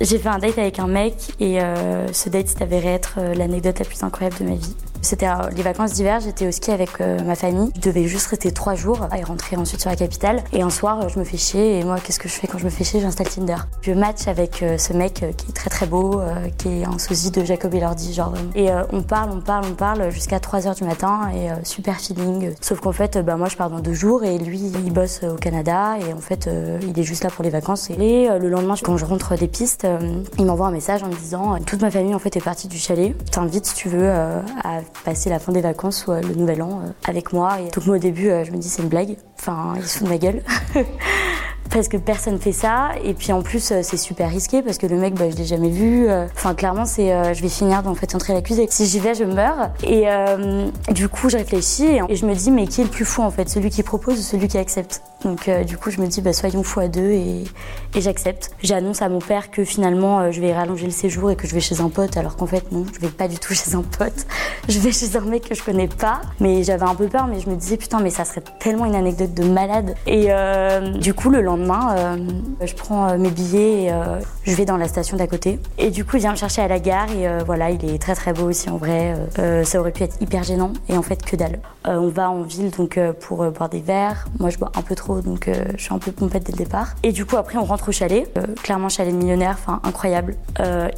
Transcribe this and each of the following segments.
J'ai fait un date avec un mec et euh, ce date s'est avéré être euh, l'anecdote la plus incroyable de ma vie. C'était euh, les vacances d'hiver, j'étais au ski avec euh, ma famille. Je devais juste rester trois jours et rentrer ensuite sur la capitale. Et un soir, je me fais chier. Et moi, qu'est-ce que je fais quand je me fais chier? J'installe Tinder. Je match avec euh, ce mec qui est très très beau, qui est un sosie de Jacob Elordi, genre. Et on parle, on parle, on parle jusqu'à 3 heures du matin et super feeling. Sauf qu'en fait, bah, moi, je pars dans deux jours et lui, il bosse au Canada et en fait, il est juste là pour les vacances. Et le lendemain, quand je rentre des pistes, il m'envoie un message en me disant toute ma famille en fait est partie du chalet. T'invite si tu veux à passer la fin des vacances ou euh, le nouvel an euh, avec moi. Et donc moi au début, euh, je me dis c'est une blague. Enfin, il se fout de ma gueule. parce que personne fait ça. Et puis en plus euh, c'est super risqué parce que le mec bah, je l'ai jamais vu. Euh, enfin clairement c'est euh, je vais finir dans fait entrer l'accusé. Si j'y vais je meurs. Et du coup je réfléchis et, je me dis mais qui est le plus fou en fait? Celui qui propose ou celui qui accepte? Donc du coup je me dis bah soyons fous à deux et, et j'accepte. J'annonce à mon père que finalement je vais rallonger le séjour et que je vais chez un pote alors qu'en fait non je vais pas du tout chez un pote. Je vais chez un mec que je connais pas. Mais j'avais un peu peur mais je me disais putain mais ça serait tellement une anecdote de malade. Et du coup le lendemain euh, je prends euh, mes billets et euh, je vais dans la station d'à côté. Et du coup il vient me chercher à la gare et euh, voilà il est très très beau aussi en vrai. Euh, euh, ça aurait pu être hyper gênant et en fait que dalle. On va en ville donc pour boire des verres. Moi je bois un peu trop donc je suis un peu pompette dès le départ. Et du coup après on rentre au chalet. Clairement chalet millionnaire enfin incroyable.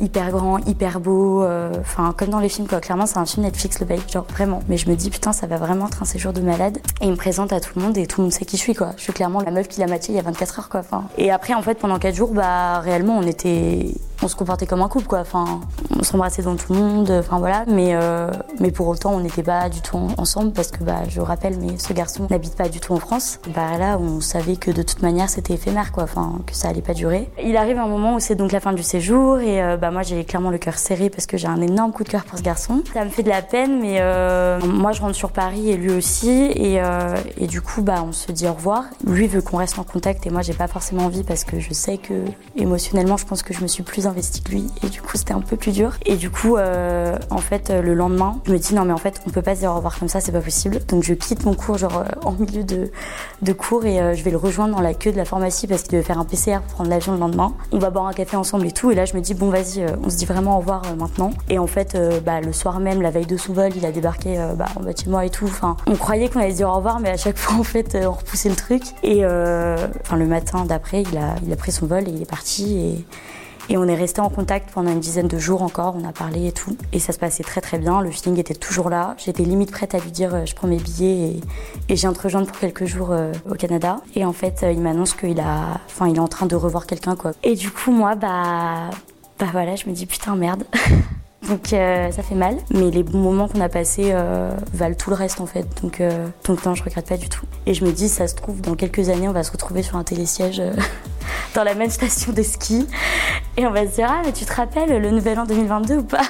Hyper grand hyper beau enfin comme dans les films quoi. Clairement c'est un film Netflix le bail genre vraiment. Mais je me dis putain ça va vraiment être un séjour de malade. Et il me présente à tout le monde et tout le monde sait qui je suis quoi. Je suis clairement la meuf qui l'a matché il y a 24 heures quoi et après en fait pendant 4 jours bah réellement on était on se comportait comme un couple quoi. Enfin on s'embrassait devant tout le monde enfin voilà. Mais euh, mais pour autant on n'était pas du tout en- ensemble parce que bah je rappelle mais ce garçon n'habite pas du tout en France. Bah là on savait que de toute manière c'était éphémère quoi. Enfin que ça allait pas durer. Il arrive un moment où c'est donc la fin du séjour et euh, bah moi j'ai clairement le cœur serré parce que j'ai un énorme coup de cœur pour ce garçon. Ça me fait de la peine mais euh, moi je rentre sur Paris et lui aussi et, euh, et du coup bah on se dit au revoir. Lui veut qu'on reste en contact et moi j'ai pas forcément envie parce que je sais que émotionnellement je pense que je me suis plus investie que lui et du coup c'était un peu plus dur. Et du coup euh, en fait euh, le lendemain je me dis non mais en fait on peut pas se dire au revoir comme ça c'est pas possible. Donc je quitte mon cours genre euh, en milieu de, de cours et je vais le rejoindre dans la queue de la pharmacie parce qu'il devait faire un PCR pour prendre l'avion le lendemain. On va boire un café ensemble et tout et là je me dis bon vas-y on se dit vraiment au revoir maintenant. Et en fait bah, le soir même la veille de son vol il a débarqué bah, en moi et tout. Enfin on croyait qu'on allait se dire au revoir mais à chaque fois en fait on repoussait le truc. Et enfin le matin d'après il a, il a pris son vol et il est parti et et on est resté en contact pendant une dizaine de jours encore, on a parlé et tout. Et ça se passait très très bien, le feeling était toujours là. J'étais limite prête à lui dire euh, je prends mes billets et, et viens te rejoindre pour quelques jours euh, au Canada. Et en fait, euh, il m'annonce qu'il a, enfin, il est en train de revoir quelqu'un quoi. Et du coup, moi, bah, bah voilà, je me dis putain merde. Donc euh, ça fait mal, mais les bons moments qu'on a passés euh, valent tout le reste en fait. Donc, euh, donc non, je regrette pas du tout. Et je me dis, ça se trouve, dans quelques années, on va se retrouver sur un télésiège dans la même station de ski. Et on va se dire ah mais tu te rappelles le nouvel an 2022 ou pas?